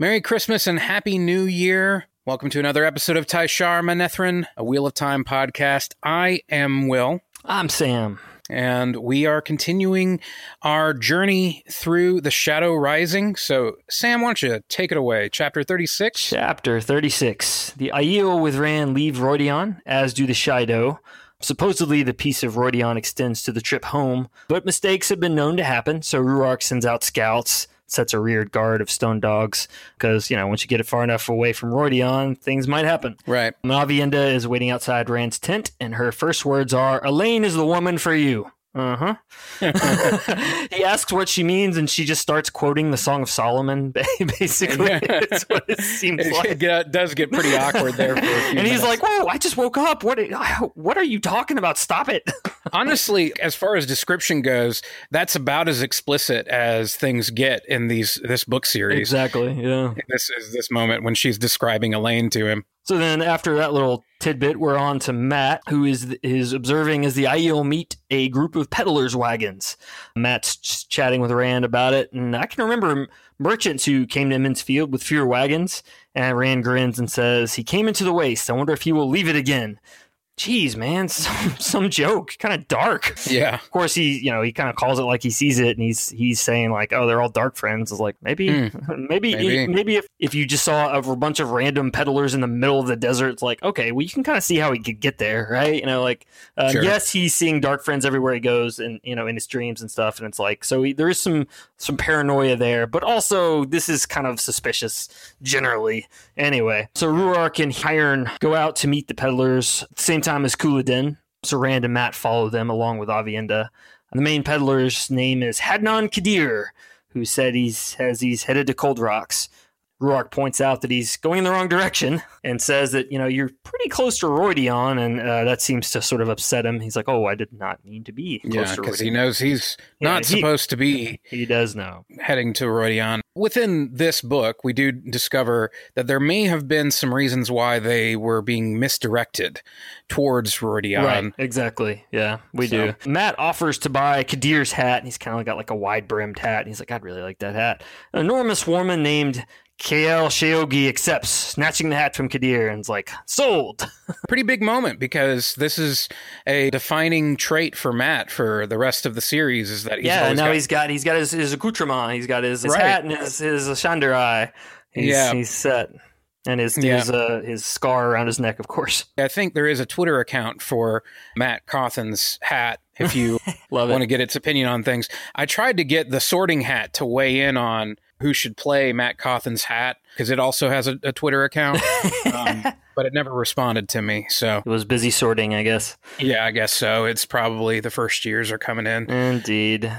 Merry Christmas and Happy New Year. Welcome to another episode of Taishar Manethrin, a Wheel of Time podcast. I am Will. I'm Sam. And we are continuing our journey through the Shadow Rising. So, Sam, why don't you take it away? Chapter 36? Chapter 36. The Aiel with Rand leave Rhuidean, as do the Shaido. Supposedly, the peace of Rhuidean extends to the trip home, but mistakes have been known to happen, so Rhuarc sends out scouts, sets a reared guard of stone dogs, because, you know, once you get it far enough away from Rhuidean, things might happen. Right. Aviendha is waiting outside Rand's tent, and her first words are, "Elayne is the woman for you. Uh huh. he asks what she means, and she just starts quoting the Song of Solomon. Basically, it's what it seems It like. get- does get pretty awkward there for a few And he's minutes. like, "Whoa! I just woke up. What? What are you talking about? Stop it!" Honestly, as far as description goes, that's about as explicit as things get in these this book series. exactly. Yeah. This is this moment when she's describing Elayne to him. So then, after that little tidbit, we're on to Mat, who is is observing as the Aiel meet a group of peddlers' wagons. Mat's chatting with Rand about it, and I can remember merchants who came to Emond's Field with fewer wagons. And Rand grins and says, "He came into the waste. I wonder if he will leave it again." Jeez, man, some, some joke, kind of dark. Yeah. Of course, he you know he kind of calls it like he sees it, and he's he's saying like, "Oh, they're all dark friends." It's like maybe maybe Maybe. maybe, if, if you just saw a bunch of random peddlers in the middle of the desert, it's like okay, well you can kind of see how he could get there, right? You know, like uh, Sure. yes, he's seeing dark friends everywhere he goes, and you know in his dreams and stuff, and it's like so he, there is some some paranoia there, but also this is kind of suspicious generally. Anyway, so Rhuarc and Heirn go out to meet the peddlers same time as Couladin. So Rand and Matt follow them along with Aviendha. The main peddler's name is Hadnan Kadir, who said he's has he's headed to Cold Rocks. Rhuarc points out that he's going in the wrong direction and says that you know you're pretty close to Rhuidean, and uh, that seems to sort of upset him. He's like, "Oh, I did not mean to be close Yeah, to because he knows he's Yeah, not he- supposed to be He does know. heading to Rhuidean. Within this book, we do discover that there may have been some reasons why they were being misdirected towards Rhuidean. Right, exactly. Yeah, we So- do. Matt offers to buy Kadir's hat, and he's kind of got like a wide brimmed hat. And he's like, I'd really like that hat. An enormous woman named Keille Shaogi accepts, snatching the hat from Kadir, and is like, sold. Pretty big moment because this is a defining trait for Mat for the rest of the series is that he's yeah, now got- he's got he's got his, his accoutrement, he's got his, his Right. hat and his his ashandarei. He's, Yeah. he's set. And his Yeah. his uh, his scar around his neck, of course. I think there is a Twitter account for Mat Cauthon's hat if you Love want to get its opinion on things. I tried to get the sorting hat to weigh in on who should play Mat Cauthon's hat because it also has a, a Twitter account, um, but it never responded to me. So It was busy sorting, I guess. yeah, I guess so. It's probably the first years are coming in. Indeed.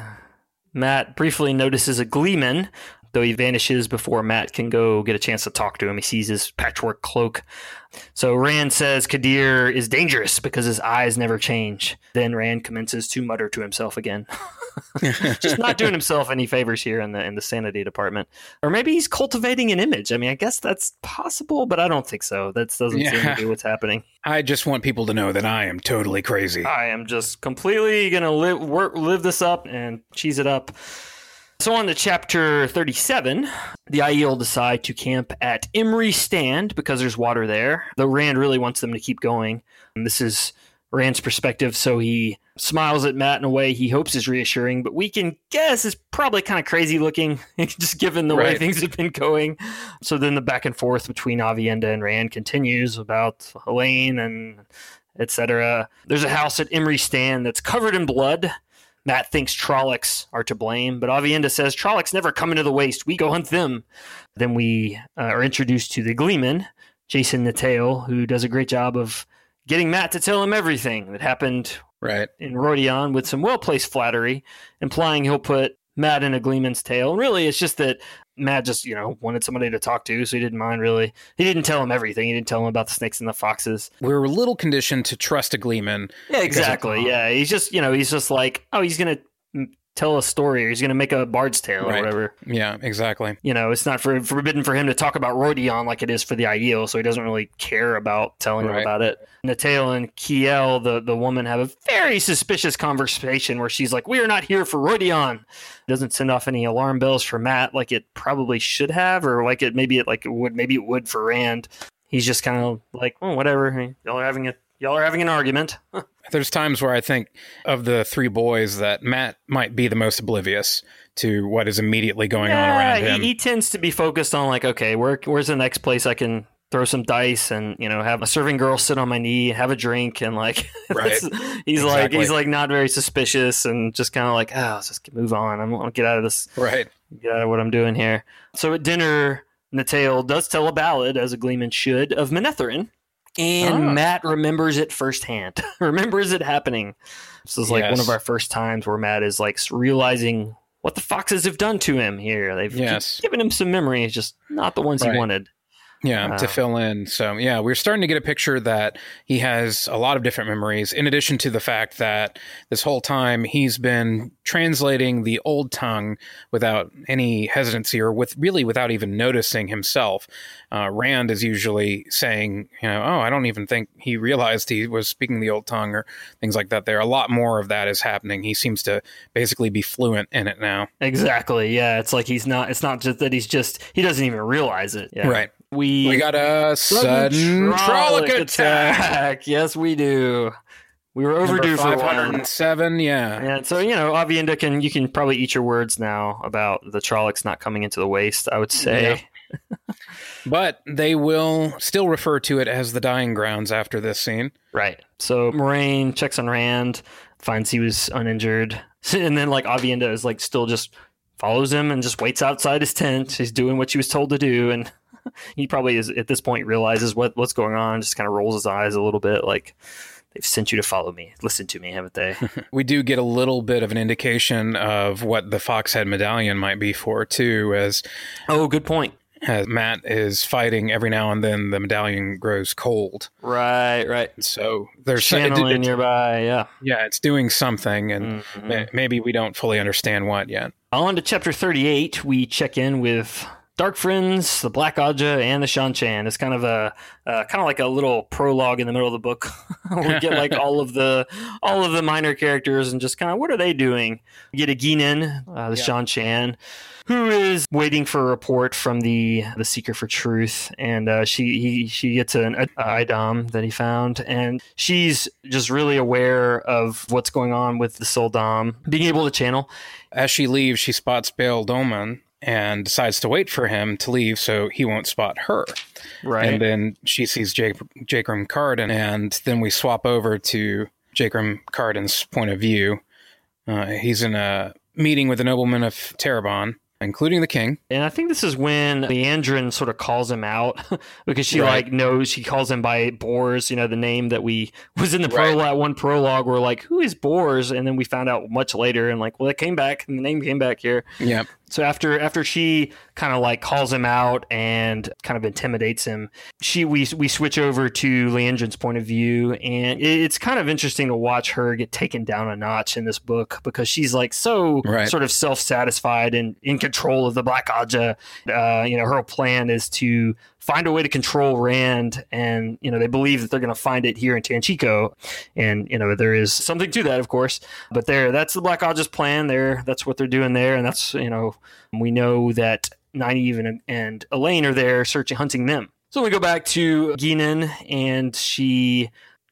Mat briefly notices a gleeman, though he vanishes before Mat can go get a chance to talk to him. He sees his patchwork cloak. So Rand says Kadir is dangerous because his eyes never change. Then Rand commences to mutter to himself again. Just not doing himself any favors here in the in the sanity department. Or maybe he's cultivating an image. I mean, I guess that's possible, but I don't think so. That doesn't seem to be what's happening. I just want people to know that I am totally crazy. I am just completely gonna live work, live this up and cheese it up. So on to chapter 37, the Aiel decide to camp at Imre Stand because there's water there. Though Rand really wants them to keep going. And this is Rand's perspective, so he smiles at Mat in a way he hopes is reassuring, but we can guess is probably kind of crazy looking, just given the way things have been going. So then the back and forth between Aviendha and Rand continues about Elayne and etc. There's a house at Imre Stand that's covered in blood. Mat thinks Trollocs are to blame, but Aviendha says Trollocs never come into the waste. We go hunt them. Then we uh, are introduced to the Gleeman, Jasin Natael, who does a great job of getting Matt to tell him everything that happened Right. in Rhuidean with some well placed flattery, implying he'll put Mat in a Gleeman's tale. And really, it's just that Mat just, you know, wanted somebody to talk to, so he didn't mind really. He didn't tell him everything. He didn't tell him about the snakes and the foxes. We're a little conditioned to trust a Gleeman. Yeah, exactly. Yeah, he's just, you know, he's just like, oh, he's gonna mm, tell a story or he's going to make a bard's tale Right. or whatever. Yeah, exactly. You know, it's not for, forbidden for him to talk about Rhuidean like it is for the Aiel, so he doesn't really care about telling them Right. about it. Natael and Keille, the, the woman, have a very suspicious conversation where she's like, We are not here for Rhuidean. Doesn't send off any alarm bells for Mat like it probably should have, or like it maybe it like it would maybe it would for Rand. He's just kind of like, oh, whatever. Y'all are having a y'all are having an argument. There's times where I think of the three boys that Mat might be the most oblivious to what is immediately going on around him. he, he tends to be focused on like, okay, where where's the next place I can throw some dice and you know have a serving girl sit on my knee, have a drink, and like Right. he's like he's like not very suspicious and just kind of like, oh, let's just move on. I'm gonna get out of this, right. get out of what I'm doing here. So at dinner, Natael does tell a ballad, as a Gleeman should, of Manetheren. And Ah. Mat remembers it firsthand. remembers it happening. This is like one of our first times where Mat is like realizing what the foxes have done to him here. They've Yes. given him some memories, just not the ones Right. he wanted. Yeah, to fill in. So, yeah, we're starting to get a picture that he has a lot of different memories, in addition to the fact that this whole time he's been translating the old tongue without any hesitancy or with really without even noticing himself. Uh, Rand is usually saying, you know, oh, I don't even think he realized he was speaking the old tongue or things like that. There, a lot more of that is happening. He seems to basically be fluent in it now. Exactly. Yeah, it's like he's not. It's not just that he's just. He doesn't even realize it. Yeah. Right. We We got a sudden Trolloc attack. Yes, we do. We were overdue for Five one. hundred and seven. Yeah. And so you know, Aviendha can you can probably eat your words now about the Trollocs not coming into the waste. I would say. But they will still refer to it as the dying grounds after this scene. Right. So Moiraine checks on Rand, finds he was uninjured, and then like Aviendha is like still just follows him and just waits outside his tent. He's doing what she was told to do, and he probably is at this point realizes what what's going on. Just kind of rolls his eyes a little bit, like they've sent you to follow me. Listen to me, haven't they? We do get a little bit of an indication of what the Foxhead medallion might be for, too, as, oh, good point. as Mat is fighting every now and then the medallion grows cold. Right, right. So there's it- Channeling it- nearby, yeah. yeah, it's doing something, and Mhm. maybe we don't fully understand what yet. On to chapter 38, we check in with Dark Friends, the Black Ajah, and the Seanchan. It's kind of a uh, kind of like a little prologue in the middle of the book. we get like all of the all of the minor characters and just kind of what are they doing? We get a Egeanin, uh, the Yeah. Seanchan, who is waiting for a report from the the Seeker for Truth, and uh, she he she gets an a, a'dam that he found, and she's just really aware of what's going on with the sul'dam, being able to channel. As she leaves, she spots Bayle Domon and decides to wait for him to leave so he won't spot her. Right. And then she sees Jake, Jaichim Carridin, and then we swap over to Jaichim Carridin's point of view. Uh, he's in a meeting with the noblemen of Tarabon, including the king. And I think this is when Liandrin sort of calls him out because she Right. like knows she calls him by Bors, you know, the name that we was in the Right. prologue one prologue. We're like, who is Bors? And then we found out much later and like, well, it came back and the name came back here. Yeah. So after after she kind of like calls him out and kind of intimidates him, she we we switch over to Liandrin's point of view, and it- it's kind of interesting to watch her get taken down a notch in this book because she's like so Right. sort of self satisfied and in control of the Black Ajah. Uh, you know, her plan is to find a way to control Rand, and you know they believe that they're going to find it here in Tanchico, and you know there is something to that, of course. But there, that's the Black Ajah's plan. There, that's what they're doing there, and that's you know we know that Nynaeve and, and Elayne are there searching, hunting them. So we go back to Egeanin, and she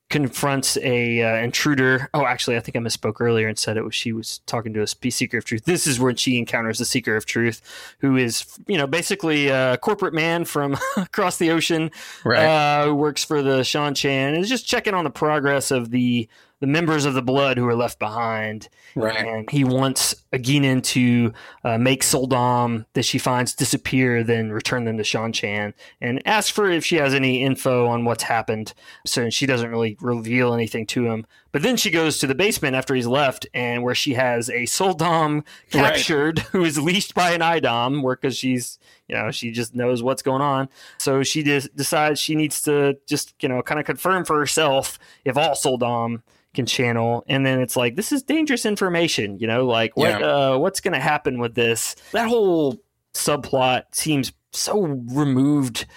confronts a uh, intruder. Oh, actually, I think I misspoke earlier and said it was she was talking to a seeker of truth. This is when she encounters the seeker of truth, who is you know basically a corporate man from across the ocean Right. uh, who works for the Seanchan and is just checking on the progress of the the members of the blood who are left behind. right. And he wants Egeanin to uh, make sul'dam that she finds disappear, then return them to Seanchan, and ask for if she has any info on what's happened. So she doesn't really reveal anything to him. But then she goes to the basement after he's left, and where she has a sul'dam captured right. who is leashed by an a'dam, where because she's you know she just knows what's going on. So she just decides she needs to just you know kind of confirm for herself if all sul'dam can channel and then it's like this is dangerous information you know like what yeah. uh, what's going to happen with this that whole subplot seems so removed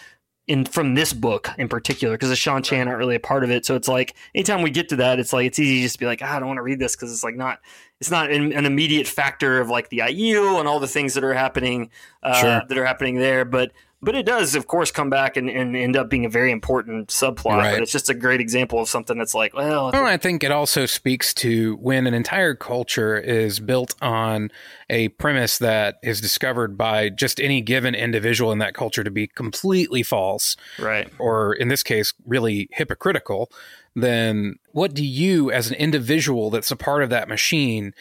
in from this book in particular because the Seanchan aren't really a part of it. So it's like anytime we get to that, it's like it's easy to just be like, ah, I don't want to read this because it's like not it's not an, an, immediate factor of like the Aiel and all the things that are happening uh, sure. that are happening there. But but it does, of course, come back and, and end up being a very important subplot. Right. But it's just a great example of something that's like, well, well, I think it also speaks to when an entire culture is built on a premise that is discovered by just any given individual in that culture to be completely false, right? Or in this case, really hypocritical. Then what do you, as an individual that's a part of that machine,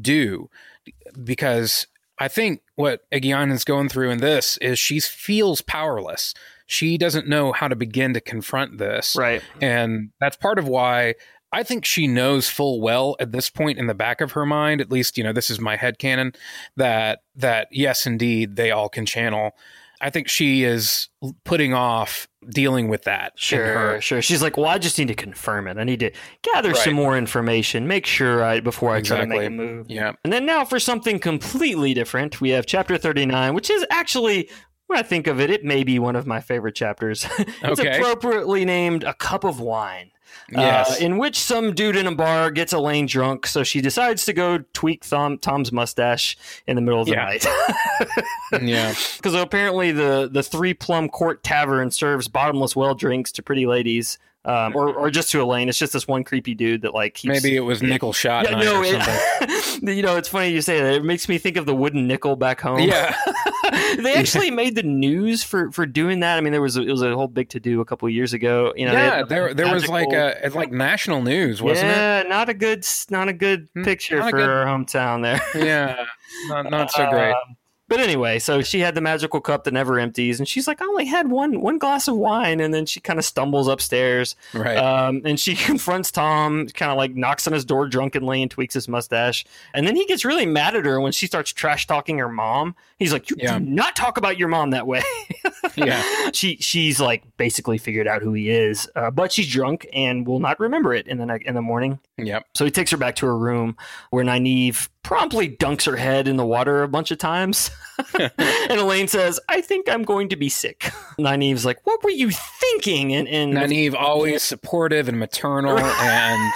do? Because I think what is going through in this is she feels powerless. She doesn't know how to begin to confront this. Right. And that's part of why I think she knows full well at this point in the back of her mind, at least, you know, this is my head canon, that that yes, indeed, they all can channel. I think she is putting off dealing with that. Sure, sure. She's like, well, I just need to confirm it. I need to gather right. some more information, make sure I before I exactly. try to make a move. Yeah. And then now for something completely different, we have chapter thirty nine, which is actually when I think of it, it may be one of my favorite chapters. it's okay. appropriately named "A Cup of Wine." Yes. Uh, in which some dude in a bar gets Elayne drunk, so she decides to go tweak Tom, Tom's mustache in the middle of the yeah. night. yeah. Because apparently the, the Three Plum Court Tavern serves bottomless well drinks to pretty ladies um, or or just to Elayne. It's just this one creepy dude that like keeps, maybe it was nickel shot. Yeah, no, it, you know, it's funny you say that. It makes me think of the wooden nickel back home. Yeah, they actually made the news for for doing that. I mean, there was a, it was a whole big to do a couple years ago. You know, yeah, there there was like a like national news, wasn't yeah, it? Yeah, not a good not a good hmm, picture for good, our hometown there. yeah, not not so great. Um, but anyway, so she had the magical cup that never empties, and she's like, "I only had one one glass of wine," and then she kind of stumbles upstairs, right? Um, and she confronts Tom, kind of like knocks on his door drunkenly and tweaks his mustache, and then he gets really mad at her when she starts trash talking her mom. He's like, "You yeah. do not talk about your mom that way." yeah, she she's like basically figured out who he is, uh, but she's drunk and will not remember it in the in the morning. Yep. So he takes her back to her room where Nynaeve promptly dunks her head in the water a bunch of times. and Elayne says, I think I'm going to be sick. Nynaeve's like, What were you thinking? And, and Nynaeve, always supportive and maternal. and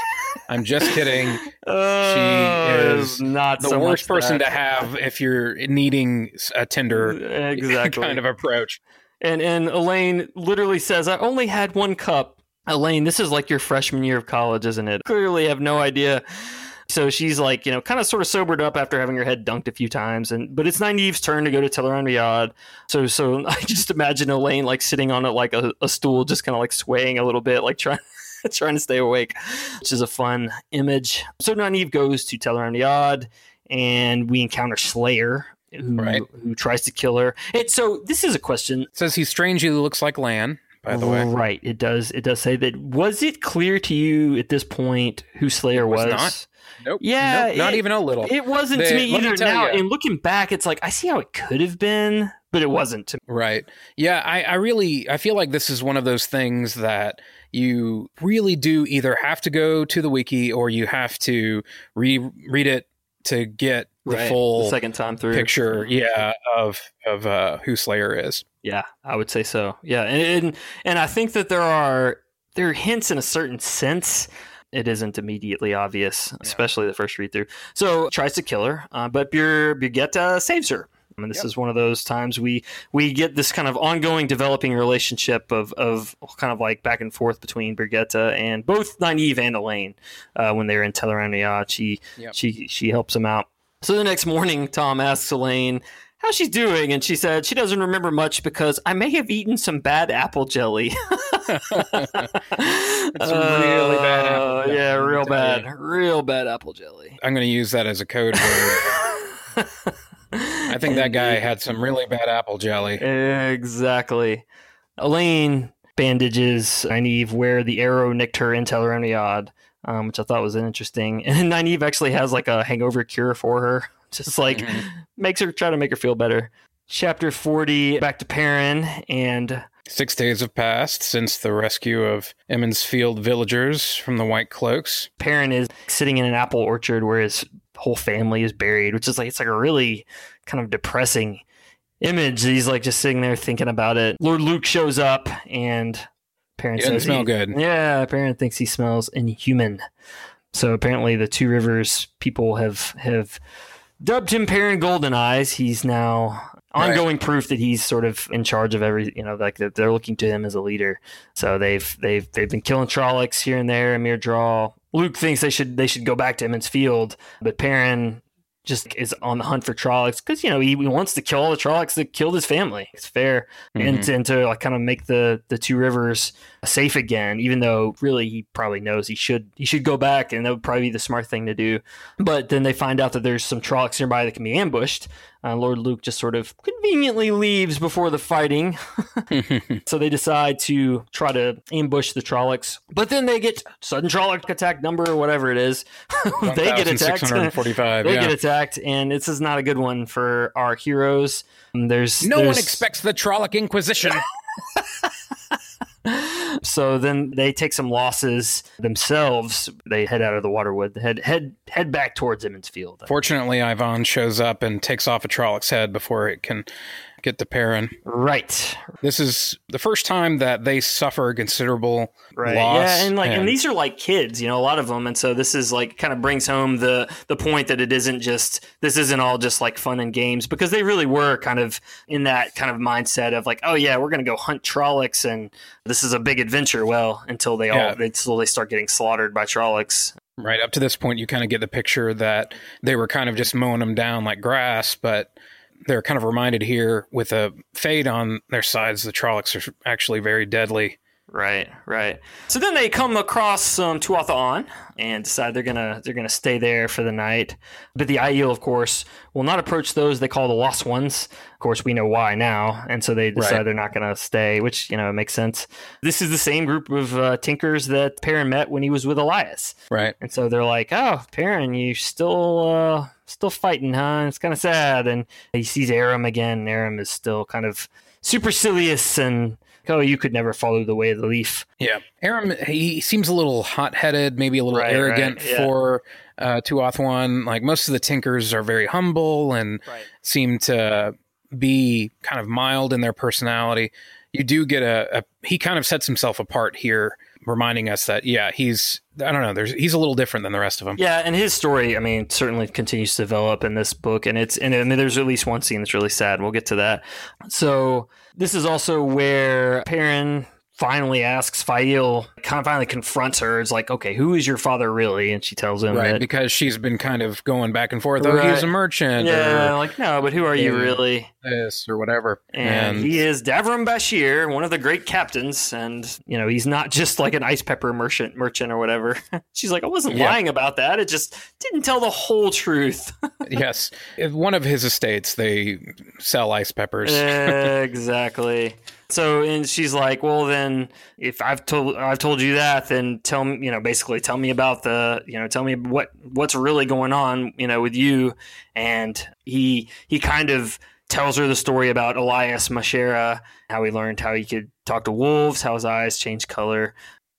I'm just kidding. Uh, she is not the so worst person that. to have if you're needing a tender exactly. kind of approach. And and Elayne literally says, I only had one cup. Elayne, this is like your freshman year of college, isn't it? Clearly have no idea so she's like, you know, kind of sort of sobered up after having her head dunked a few times, and but it's Nynaeve's turn to go to Tel'aran'rhiod. So so I just imagine Elayne like sitting on it like a, a stool, just kind of like swaying a little bit, like trying trying to stay awake, which is a fun image. So Nynaeve goes to Tel'aran'rhiod, and we encounter Slayer, who, right. who tries to kill her. And so this is a question. It says he strangely looks like Lan. By the way, right? It does. It does say that. Was it clear to you at this point who Slayer was? was? Not. Nope. Yeah, nope, not it, even a little. It wasn't they, to me either. Me now, you. and looking back, it's like I see how it could have been, but it wasn't to me. Right. Yeah, I, I really I feel like this is one of those things that you really do either have to go to the wiki or you have to re- read it to get the right. full the second time through picture yeah of of uh, who slayer is yeah i would say so yeah and, and and i think that there are there are hints in a certain sense it isn't immediately obvious, yeah. especially the first read through. So tries to kill her, uh, but Bir- Birgitte saves her. I mean, this yep. is one of those times we we get this kind of ongoing developing relationship of, of kind of like back and forth between Birgitte and both Nynaeve and Elayne uh, when they're in Tel'aran'rhiod. She yep. she she helps them out. So the next morning, Tom asks Elayne, how she's doing, and she said she doesn't remember much because I may have eaten some bad apple jelly. it's really bad. Apple jelly, yeah, real bad, real bad apple jelly. I'm going to use that as a code word. I think that guy had some really bad apple jelly. Exactly. Elayne bandages Nynaeve where the arrow nicked her in Tel'aran'rhiod. um, which I thought was interesting. And Nynaeve actually has like a hangover cure for her, just like mm-hmm. makes her try to make her feel better. Chapter 40, back to Perrin, and Six days have passed since the rescue of Emond's Field villagers from the White Cloaks. Perrin is sitting in an apple orchard where his whole family is buried, which is like it's like a really kind of depressing image. He's like just sitting there thinking about it. Lord Luc shows up and he says smell he, good. Yeah, Perrin thinks he smells inhuman. So apparently the Two Rivers people have have dubbed him Perrin Goldeneyes. He's now ongoing right. proof that he's sort of in charge of every you know like that they're looking to him as a leader so they've they've they've been killing Trollocs here and there a Myrddraal Luc thinks they should they should go back to Emond's Field but Perrin just is on the hunt for Trollocs because you know he, he, wants to kill all the Trollocs that killed his family. It's fair, mm-hmm. and, to, and to like kind of make the the two rivers safe again. Even though really he probably knows he should he should go back, and that would probably be the smart thing to do. But then they find out that there's some Trollocs nearby that can be ambushed. Uh, Lord Luc just sort of conveniently leaves before the fighting, so they decide to try to ambush the Trollocs. But then they get sudden Trolloc attack number or whatever it is. they get attacked. they yeah. get attacked, and this is not a good one for our heroes. There's no there's... one expects the Trolloc Inquisition. So then they take some losses themselves. They head out of the Waterwood, head head head back towards Emond's Field. Fortunately, Ihvon shows up and takes off a Trollocs head before it can get to Perrin. Right. This is the first time that they suffer considerable right. loss. Yeah, and like and, and, these are like kids, you know, a lot of them, and so this is like kind of brings home the the point that it isn't just this isn't all just like fun and games because they really were kind of in that kind of mindset of like, oh yeah, we're gonna go hunt Trollocs and this is a big adventure. Well, until they yeah. all until they start getting slaughtered by Trollocs. Right up to this point, you kind of get the picture that they were kind of just mowing them down like grass, but they're kind of reminded here with a fade on their sides. The Trollocs are actually very deadly. Right, right. So then they come across um, Tuatha'an and decide they're gonna they're gonna stay there for the night. But the Aiel, of course, will not approach those they call the Lost Ones. Of course, we know why now, and so they decide right. they're not gonna stay, which you know makes sense. This is the same group of uh, Tinkers that Perrin met when he was with Elyas. Right. And so they're like, "Oh, Perrin, you still." Uh, still fighting, huh? It's kind of sad. And he sees Aram again. Aram is still kind of supercilious and oh, you could never follow the way of the leaf. Yeah, Aram. He seems a little hot-headed, maybe a little right, arrogant right, yeah. for uh, Tuatha'an. Like most of the Tinkers are very humble and right. seem to be kind of mild in their personality. You do get a, a he kind of sets himself apart here reminding us that yeah, he's I don't know, there's he's a little different than the rest of them. Yeah, and his story, I mean, certainly continues to develop in this book, and it's and I mean, there's at least one scene that's really sad. We'll get to that. So this is also where Perrin finally asks of finally confronts her. It's like, okay, who is your father really? And she tells him, right, that, because she's been kind of going back and forth. Oh, right. he's a merchant. Yeah, or, like no, but who are you really? This or whatever. And, and, he is Davram Bashir, one of the great captains, and you know he's not just like an ice pepper merchant, merchant or whatever. she's like, I wasn't yeah. lying about that. It just didn't tell the whole truth. yes, one of his estates they sell ice peppers. exactly. So and she's like, well then if I've told I've told you that, then tell me you know basically tell me about the you know tell me what what's really going on you know with you. And he he kind of tells her the story about Elyas Machera, how he learned how he could talk to wolves, how his eyes change color.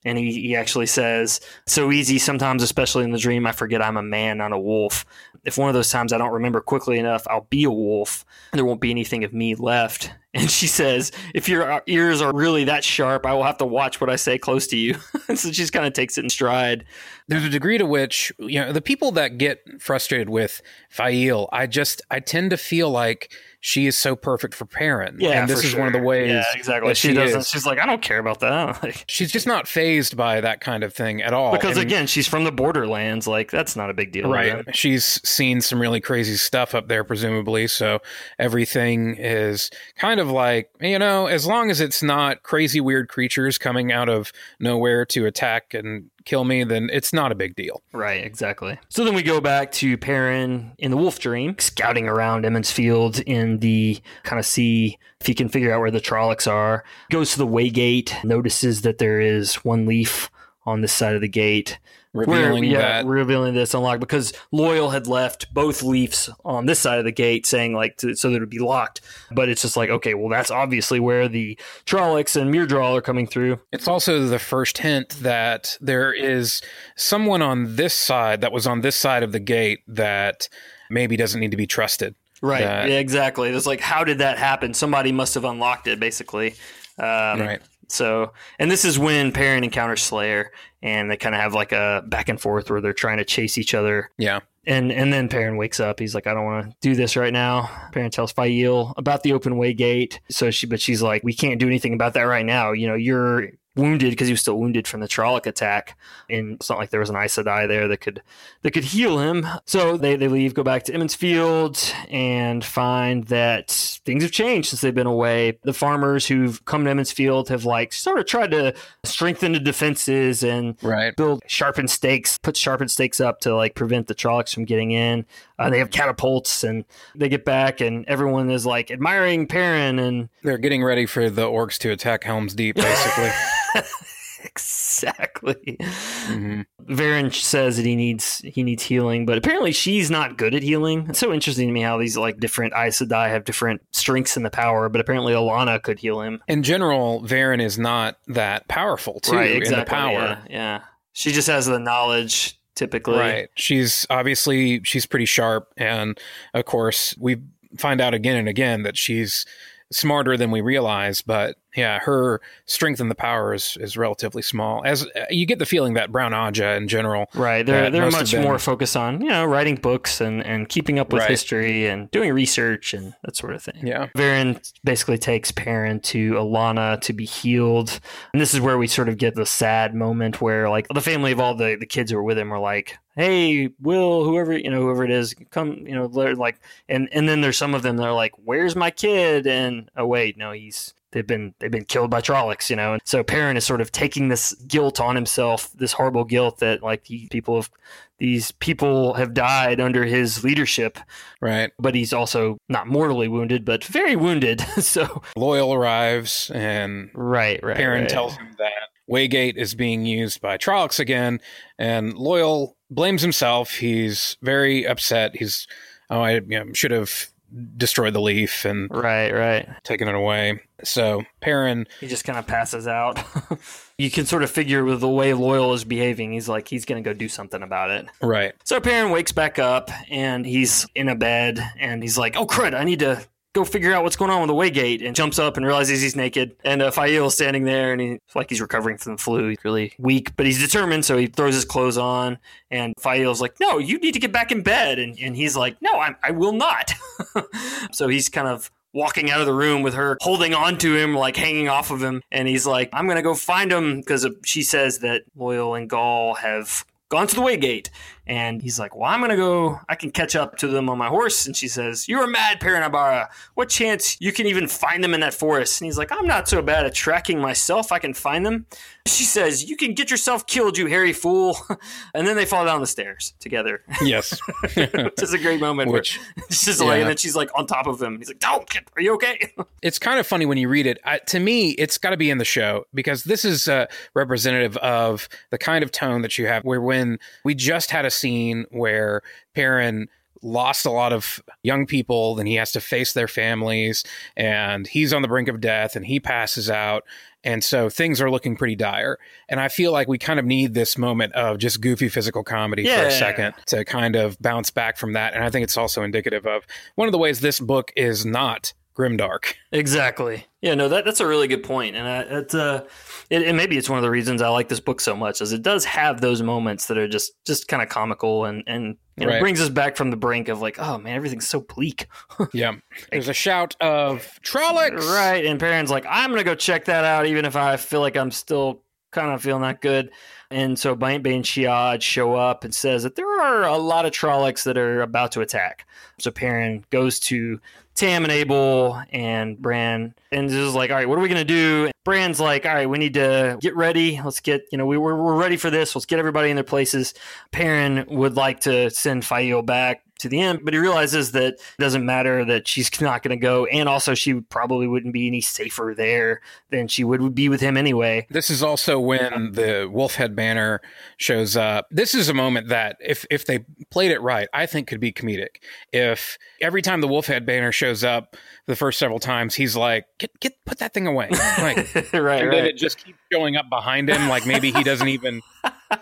And he, he actually says, so easy sometimes, especially in the dream, I forget I'm a man, not a wolf. If one of those times I don't remember quickly enough, I'll be a wolf. And there won't be anything of me left. And she says, If your uh, ears are really that sharp, I will have to watch what I say close to you. so she just kind of takes it in stride. There's a degree to which, you know, the people that get frustrated with Faile, I just, I tend to feel like she is so perfect for Perrin. Yeah, and this is sure. one of the ways. Yeah, exactly. She, she, doesn't. Is. She's like, I don't care about that. she's just not fazed by that kind of thing at all. Because and, again, she's from the borderlands. Like that's not a big deal. Right. She's seen some really crazy stuff up there, presumably. So everything is kind of like you know, as long as it's not crazy weird creatures coming out of nowhere to attack and kill me, then it's not a big deal. Right, exactly. So then we go back to Perrin in the Wolf Dream, scouting around Emond's Field in the kind of see if he can figure out where the Trollocs are. Goes to the Waygate, notices that there is one leaf on this side of the gate. Revealing yeah, that revealing this unlocked because Loial had left both leafs on this side of the gate, saying like to, so that it would be locked. But it's just like okay, well that's obviously where the Trollocs and Myrddraal are coming through. It's also the first hint that there is someone on this side that was on this side of the gate that maybe doesn't need to be trusted. Right. That- yeah, exactly. It's like how did that happen? Somebody must have unlocked it, basically. Um, right. So, and this is when Perrin encounters Slayer, and they kind of have like a back and forth where they're trying to chase each other. Yeah. And and then Perrin wakes up. He's like, I don't want to do this right now. Perrin tells Faile about the open way gate. So she, but she's like, we can't do anything about that right now. You know, you're wounded because he was still wounded from the Trolloc attack, and it's not like there was an Aes Sedai there that could that could heal him. So they they leave, go back to Emond's Field, and find that things have changed since they've been away. The farmers who've come to Emond's Field have like sort of tried to strengthen the defenses and Right. build sharpened stakes, put sharpened stakes up to like prevent the Trollocs from getting in. Uh, they have catapults, and they get back, and everyone is like admiring Perrin, and They're getting ready for the orcs to attack Helm's Deep, basically. exactly. hmm Verin says that he needs he needs healing, but apparently she's not good at healing. It's so interesting to me how these like different Aes Sedai have different strengths in the power, but apparently Alanna could heal him. In general, Verin is not that powerful, too, right, in the power. Yeah, yeah. She just has the knowledge typically. Right. She's obviously she's pretty sharp and of course we find out again and again that she's smarter than we realize, but yeah, her strength and the power is, is relatively small. As uh, you get the feeling that Brown Ajah in general, Right. They're they're much more focused on, you know, writing books and, and keeping up with Right. history and doing research and that sort of thing. yeah, Verin basically takes Perrin to Alanna to be healed. And this is where we sort of get the sad moment where like the family of all the, the kids who are with him were like, Hey, Will, whoever you know, whoever it is, come, you know, they're like and and then there's some of them that are like, Where's my kid? And oh wait, no, he's they've been they've been killed by Trollocs, you know. And so Perrin is sort of taking this guilt on himself, this horrible guilt that like the people of these people have died under his leadership right. but he's also not mortally wounded, but very wounded. so Loial arrives and right, right. Perrin right. tells him that Waygate is being used by Trollocs again, and Loial blames himself. He's very upset. He's, oh, I you know, should have destroyed the leaf and Right, right. taking it away. So Perrin, He just kind of passes out. you can sort of figure with the way Loial is behaving, he's like he's going to go do something about it. right, So Perrin wakes back up and he's in a bed and he's like, "Oh crud, I need to." Go figure out what's going on with the Waygate and jumps up and realizes he's naked. And uh, Faile's standing there and he's like he's recovering from the flu. He's really weak, but he's determined. So he throws his clothes on. And Faile's like, No, you need to get back in bed. And, and he's like, No, I'm, I will not. so he's kind of walking out of the room with her holding on to him, like hanging off of him. And he's like, I'm going to go find him because she says that Loial and Gaul have gone to the Waygate. And he's like, Well, I'm going to go, I can catch up to them on my horse. And she says, You're mad, Perrin Aybara. What chance you can even find them in that forest? And he's like, I'm not so bad at tracking myself. I can find them. She says, You can get yourself killed, you hairy fool. And then they fall down the stairs together, yes, which is a great moment. which she's just like, and then she's like on top of him. He's like, Don't, get- are you okay? it's kind of funny when you read it. I, to me, it's got to be in the show because this is uh, representative of the kind of tone that you have. Where when we just had a scene where Perrin lost a lot of young people, then he has to face their families, and he's on the brink of death, and he passes out. And so things are looking pretty dire. And I feel like we kind of need this moment of just goofy physical comedy for a second to kind of bounce back from that. And I think it's also indicative of one of the ways this book is not grimdark. Exactly. Yeah, no, that that's a really good point, and uh, it's uh, it, and maybe it's one of the reasons I like this book so much, is it does have those moments that are just just kind of comical and and you know, Right. brings us back from the brink of like, oh man, everything's so bleak, Yeah. There's a shout of Trollocs. right? And Perrin's like, I'm gonna go check that out, even if I feel like I'm still kind of feeling that good. And so Bain and Chiad show up and says that there are a lot of Trollocs that are about to attack. So Perrin goes to Tam and Abell and Bran and is like, all right, what are we gonna do? Bran's like, all right, we need to get ready. Let's get, you know, we, we're, we're ready for this. Let's get everybody in their places. Perrin would like to send Faile back to the end. But he realizes that it doesn't matter that she's not going to go, and also she probably wouldn't be any safer there than she would be with him anyway. This is also when the Wolfhead banner shows up. This is a moment that, if if they played it right, I think could be comedic. If every time the Wolfhead banner shows up, the first several times, he's like, "Get get put that thing away," like, right, and right. then it just keeps showing up behind him, like maybe he doesn't even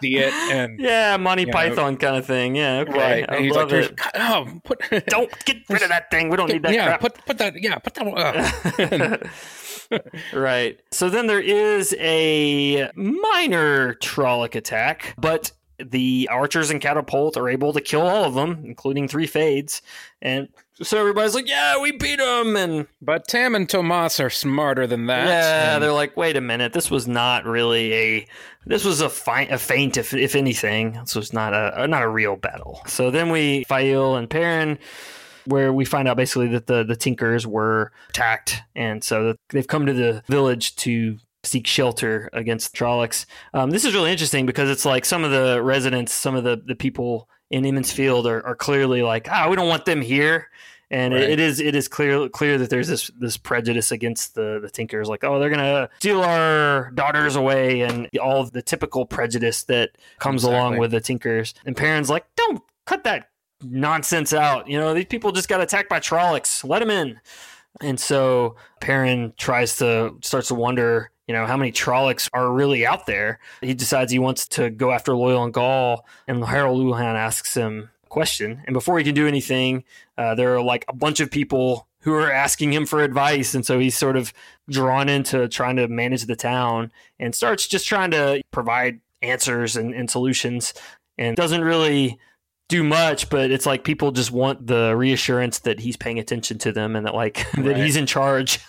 see it, and yeah, Monty you know, Python kind of thing. Yeah, okay. right, I and he's love like, it. "Oh, put Don't get rid of that thing. We don't need that yeah, crap. put put that, yeah, put that." Uh, right. So then there is a minor Trolloc attack, but the archers and catapult are able to kill all of them, including three fades. And so everybody's like, "Yeah, we beat them!" And but Tam and Tomas are smarter than that. yeah, and- they're like, "Wait a minute, this was not really a. This was a, fi- a feint, if if anything. This was not a not a real battle." So then we Faile and Perrin where we find out basically that the the Tinkers were attacked, and so they've come to the village to seek shelter against the Trollocs. Um, this is really interesting because it's like some of the residents, some of the the people in Emond's Field are, are clearly like, ah, we don't want them here. And Right. it, is it is clear clear that there's this this prejudice against the the Tinkers, like oh they're gonna steal our daughters away, and all of the typical prejudice that comes along with the Tinkers. And Perrin's like, don't cut that nonsense out. You know, these people just got attacked by Trollocs. Let them in. And so Perrin tries to starts to wonder, you know, how many Trollocs are really out there. He decides he wants to go after Loial and Gaul, and Haral Luhhan asks him question. And before he can do anything, uh, there are like a bunch of people who are asking him for advice, and so he's sort of drawn into trying to manage the town and starts just trying to provide answers and, and solutions, and doesn't really do much, but it's like people just want the reassurance that he's paying attention to them and that like that he's in charge.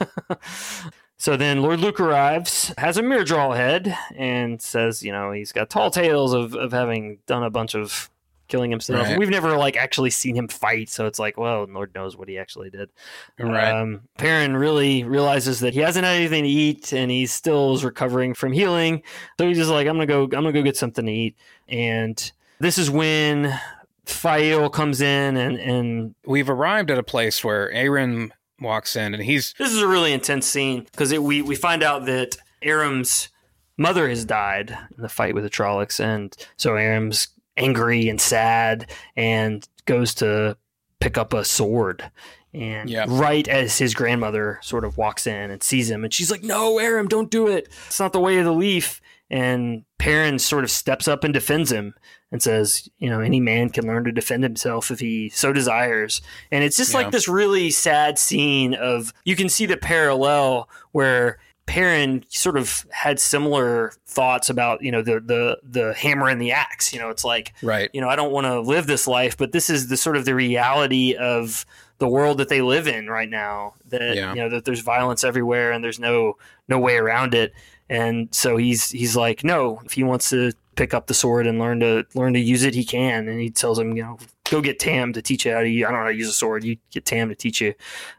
so then Lord Luc arrives, has a Myrddraal head, and says, you know, he's got tall tales of, of having done a bunch of killing himself. Right. We've never like actually seen him fight, so it's like, well, Lord knows what he actually did. right. Um, Perrin really realizes that he hasn't had anything to eat and he still is recovering from healing. So he's just like, I'm gonna go, I'm gonna go get something to eat. And this is when Faile comes in and and We've arrived at a place where Aram walks in, and he's this is a really intense scene because we we find out that Aram's mother has died in the fight with the Trollocs, and so Aram's angry and sad and goes to pick up a sword. And Yep. right as his grandmother sort of walks in and sees him, and she's like, "No, Aram, don't do it. It's not the way of the leaf." And Perrin sort of steps up and defends him and says, "You know, any man can learn to defend himself if he so desires." And it's just Yeah. like this really sad scene of you can see the parallel where Perrin sort of had similar thoughts about you know the the the hammer and the axe. You know, it's like right. you know I don't want to live this life, but this is the sort of the reality of the world that they live in right now. That Yeah. you know that there's violence everywhere and there's no no way around it. And so he's he's like, no, if he wants to pick up the sword and learn to learn to use it, he can. And he tells him, you know, go get Tam to teach you how to. Use, I don't know how to use a sword. You get Tam to teach you.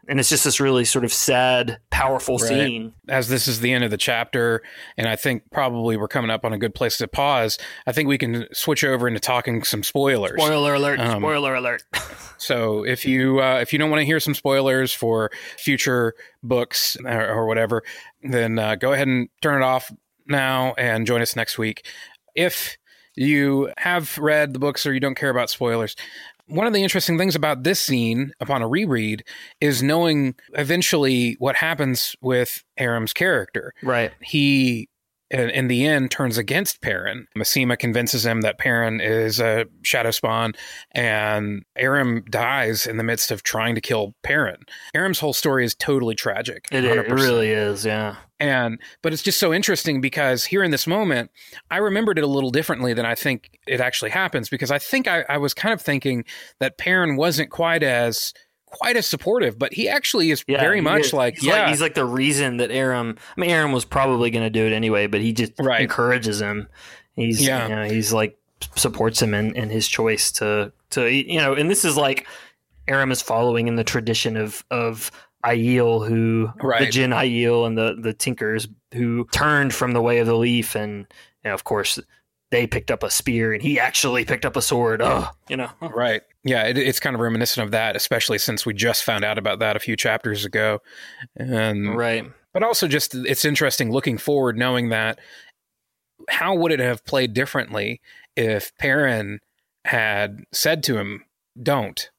And it's just this really sort of sad, powerful Right. scene. As this is the end of the chapter, and I think probably we're coming up on a good place to pause. I think we can switch over into talking some spoilers. Spoiler alert! Um, spoiler alert! So if you uh, if you don't want to hear some spoilers for future books or, or whatever, then uh, go ahead and turn it off now and join us next week. If you have read the books or you don't care about spoilers, one of the interesting things about this scene upon a reread is knowing eventually what happens with Aram's character right. he in, in the end turns against Perrin. Masema convinces him that Perrin is a shadow spawn, and Aram dies in the midst of trying to kill Perrin. Aram's whole story is totally tragic. It, it really is. Yeah. And but it's just so interesting because here in this moment, I remembered it a little differently than I think it actually happens because I think I, I was kind of thinking that Perrin wasn't quite as quite as supportive, but he actually is Yeah, very much is. like he's yeah, like, he's like the reason that Aram. I mean, Aram was probably going to do it anyway, but he just Right. encourages him. He's Yeah. you know, he's like supports him in, in his choice to to you know, and this is like Aram is following in the tradition of of Aiel, who the Right. Jenn Aiel and the the Tinkers who turned from the way of the leaf, and you know, of course they picked up a spear and he actually picked up a sword. Oh, you know, Right. Yeah, it, it's kind of reminiscent of that, especially since we just found out about that a few chapters ago. And right. But also, just it's interesting looking forward, knowing that how would it have played differently if Perrin had said to him, "Don't."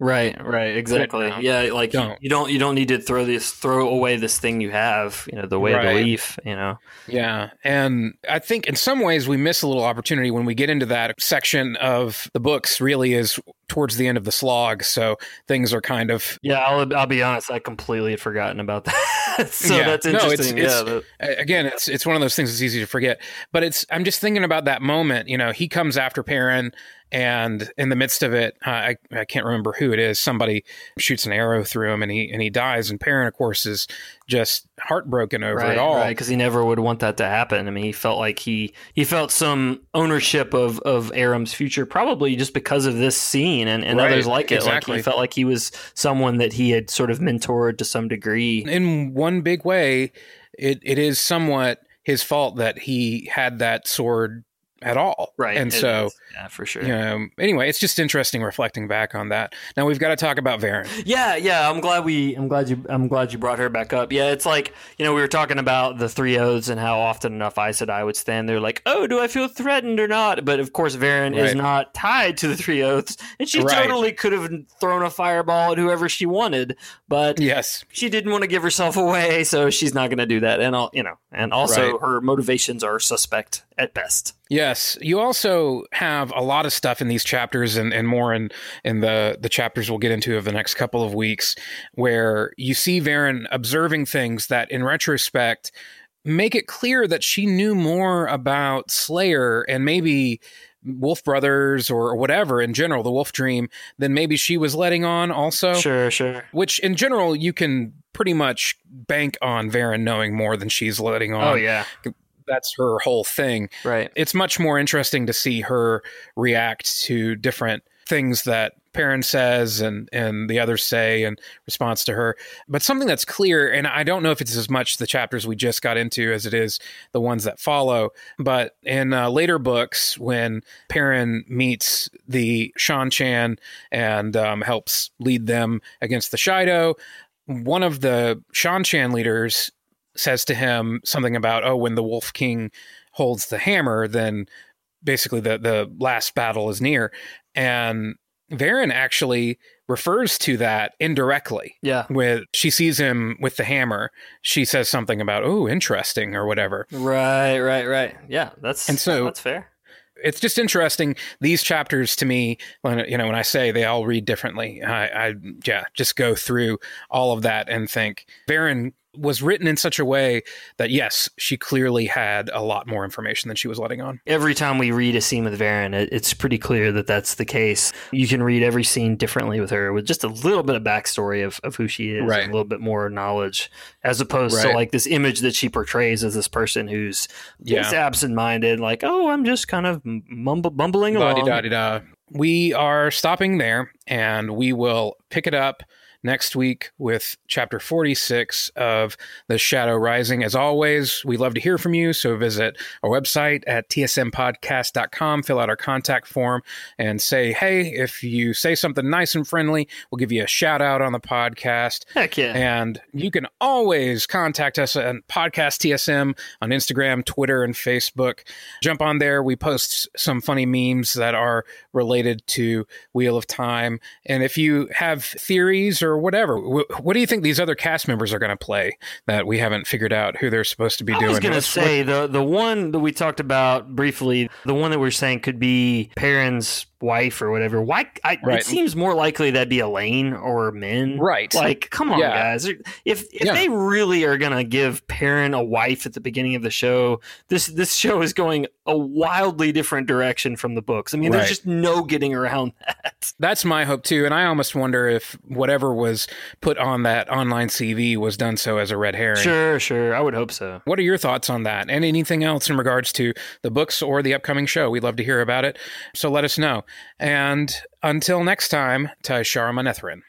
Right, right, exactly. Yeah, like don't. you don't you don't need to throw this throw away this thing you have, you know, the way right. of the leaf, you know. Yeah. And I think in some ways we miss a little opportunity when we get into that section of the books really is towards the end of the slog, so things are kind of Yeah, I'll I'll be honest, I completely had forgotten about that. so yeah. that's interesting. No, it's, it's, yeah, again, it's it's one of those things that's easy to forget. But it's I'm just thinking about that moment, you know, he comes after Perrin and in the midst of it, I, I can't remember who it is. Somebody shoots an arrow through him, and he and he dies. And Perrin, of course, is just heartbroken over right, it all, right? Because he never would want that to happen. I mean, he felt like he he felt some ownership of of Aram's future, probably just because of this scene and, and right, others like it. Exactly. Like he felt like he was someone that he had sort of mentored to some degree. In one big way, it it is somewhat his fault that he had that sword at all. Right. And so, yeah, for sure. You know, anyway, it's just interesting reflecting back on that. Now we've got to talk about Verin. Yeah, yeah. I'm glad we. I'm glad you. I'm glad you brought her back up. Yeah, it's like you know we were talking about the three oaths and how often enough I said I would stand there like, oh, do I feel threatened or not? But of course, Verin right. is not tied to the three oaths, and she right. totally could have thrown a fireball at whoever she wanted. But yes, she didn't want to give herself away, so she's not going to do that. And all you know, and also her motivations are suspect at best. Yes, you also have a lot of stuff in these chapters, and, and more in in the the chapters we'll get into of the next couple of weeks, where you see Verin observing things that, in retrospect, make it clear that she knew more about Slayer and maybe Wolf Brothers or whatever in general, the Wolf Dream, than maybe she was letting on. Also, sure, sure. Which in general you can pretty much bank on Verin knowing more than she's letting oh, on. Oh yeah that's her whole thing. Right. It's much more interesting to see her react to different things that Perrin says and and the others say in response to her. But something that's clear, and I don't know if it's as much the chapters we just got into as it is the ones that follow. But in uh, later books, when Perrin meets the Seanchan and um, helps lead them against the Shaido, one of the Seanchan leaders says to him something about, oh, when the Wolf King holds the hammer, then basically the, the last battle is near. And Verin actually refers to that indirectly. Yeah. With she sees him with the hammer, she says something about, oh, interesting or whatever. Right, right, right. Yeah, that's and so that's fair. It's just interesting. These chapters to me, when you know, when I say they all read differently, I, I yeah, just go through all of that and think Verin was written in such a way that yes, she clearly had a lot more information than she was letting on. Every time we read a scene with Verin, it's pretty clear that that's the case. You can read every scene differently with her with just a little bit of backstory of, of who she is, right. a little bit more knowledge, as opposed right. to like this image that she portrays as this person who's yeah. absent-minded, like oh, I'm just kind of mumble, bumbling along. We are stopping there, and we will pick it up next week with chapter 46 of The Shadow Rising. As always, we love to hear from you. So visit our website at tsmpodcast.com, fill out our contact form, and say, hey, if you say something nice and friendly, we'll give you a shout out on the podcast. Heck yeah. And you can always contact us at Podcast TSM on Instagram, Twitter, and Facebook. Jump on there. We post some funny memes that are related to Wheel of Time. And if you have theories or or whatever. What do you think these other cast members are going to play that we haven't figured out who they're supposed to be I doing? I was going to say what, the the one that we talked about briefly, the one that we're saying could be Perrin's wife or whatever. Why? I, right. It seems more likely that'd be Elayne or Min. Right. Like, come on, yeah. guys. If if yeah. they really are gonna give Perrin a wife at the beginning of the show, this this show is going a wildly different direction from the books. I mean, right. there's just no getting around that. That's my hope too, and I almost wonder if whatever was put on that online CV was done so as a red herring. Sure, sure. I would hope so. What are your thoughts on that, and anything else in regards to the books or the upcoming show? We'd love to hear about it. So let us know. And until next time, Tai'shar Manetheren.